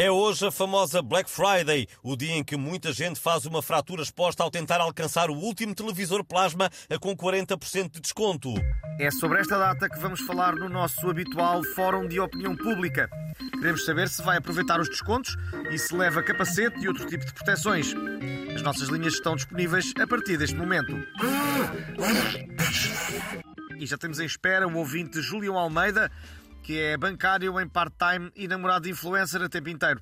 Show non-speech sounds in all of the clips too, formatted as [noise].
É hoje a famosa Black Friday, o dia em que muita gente faz uma fratura exposta ao tentar alcançar o último televisor plasma com 40% de desconto. É sobre esta data que vamos falar no nosso habitual Fórum de Opinião Pública. Queremos saber se vai aproveitar os descontos e se leva capacete e outro tipo de proteções. As nossas linhas estão disponíveis a partir deste momento. E já temos em espera o ouvinte Julião Almeida, que é bancário em part-time e namorado de influencer a tempo inteiro.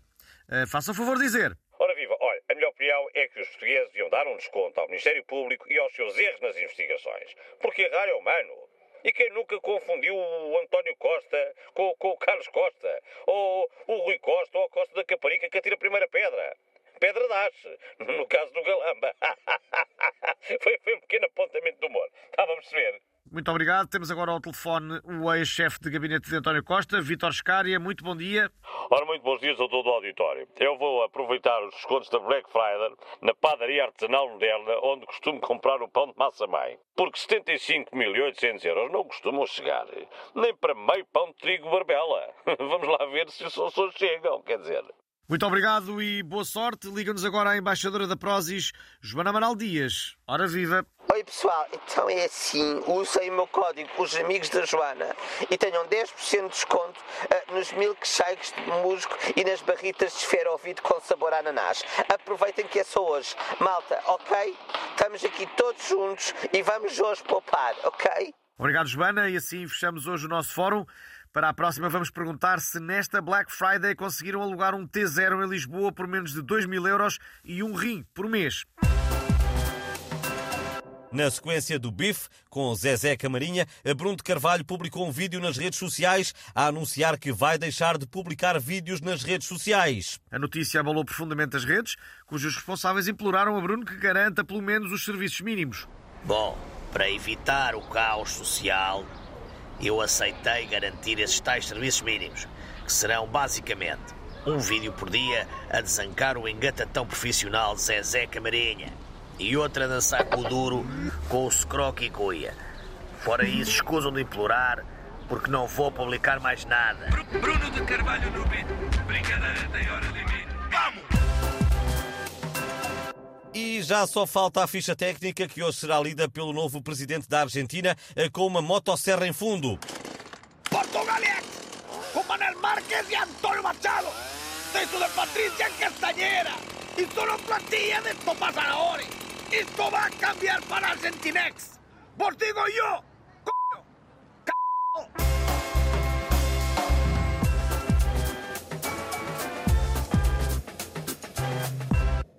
Uh, faça o favor de dizer. Ora viva, olha, a minha opinião é que os portugueses deviam dar um desconto ao Ministério Público e aos seus erros nas investigações. Porque errar é humano. E quem nunca confundiu o António Costa com, com o Carlos Costa? Ou o Rui Costa ou a Costa da Caparica que atira a primeira pedra? Pedra dache, no caso do Galamba. [laughs] foi, foi um pequeno apontamento de humor. Estava a perceber? Muito obrigado. Temos agora ao telefone o ex-chefe de gabinete de António Costa, Vítor Scária. Muito bom dia. Ora, muito bons dias a todo o auditório. Eu vou aproveitar os descontos da Black Friday na padaria artesanal moderna, onde costumo comprar o pão de massa-mãe. Porque 75.800 euros não costumam chegar nem para meio pão de trigo barbela. [laughs] Vamos lá ver se os sons chegam, quer dizer. Muito obrigado e boa sorte. Liga-nos agora a embaixadora da Prozis, Joana Amaral Dias. Ora viva! Oi pessoal, então é assim, usem o meu código Os Amigos da Joana e tenham 10% de desconto uh, nos milkshakes de musgo e nas barritas de esfera ouvido com sabor a ananás. Aproveitem que é só hoje. Malta, ok? Estamos aqui todos juntos e vamos hoje poupar, ok? Obrigado Joana e assim fechamos hoje o nosso fórum. Para a próxima, vamos perguntar se nesta Black Friday conseguiram alugar um T0 em Lisboa por menos de 2 mil euros e um rim por mês. Na sequência do BIF, com Zezé Camarinha, Bruno de Carvalho publicou um vídeo nas redes sociais a anunciar que vai deixar de publicar vídeos nas redes sociais. A notícia abalou profundamente as redes, cujos responsáveis imploraram a Bruno que garanta pelo menos os serviços mínimos. Bom, para evitar o caos social, eu aceitei garantir esses tais serviços mínimos, que serão basicamente um vídeo por dia a desancar o engatatão profissional de Zezé Camarinha e outro a dançar com o duro com o Scroque e Coia. Fora isso, escusam de implorar, porque não vou publicar mais nada. Bruno de Carvalho no beat. Brincadeira tem hora limite. Vamos! E já só falta a ficha técnica que hoje será lida pelo novo presidente da Argentina com uma motosserra em fundo. Portugalete! Com Manel Marques e António Machado! Texto de Patricia Castañera! E solo platilla de Tomás Araori! Esto va a cambiar para Argentinex! ¡Vos digo yo!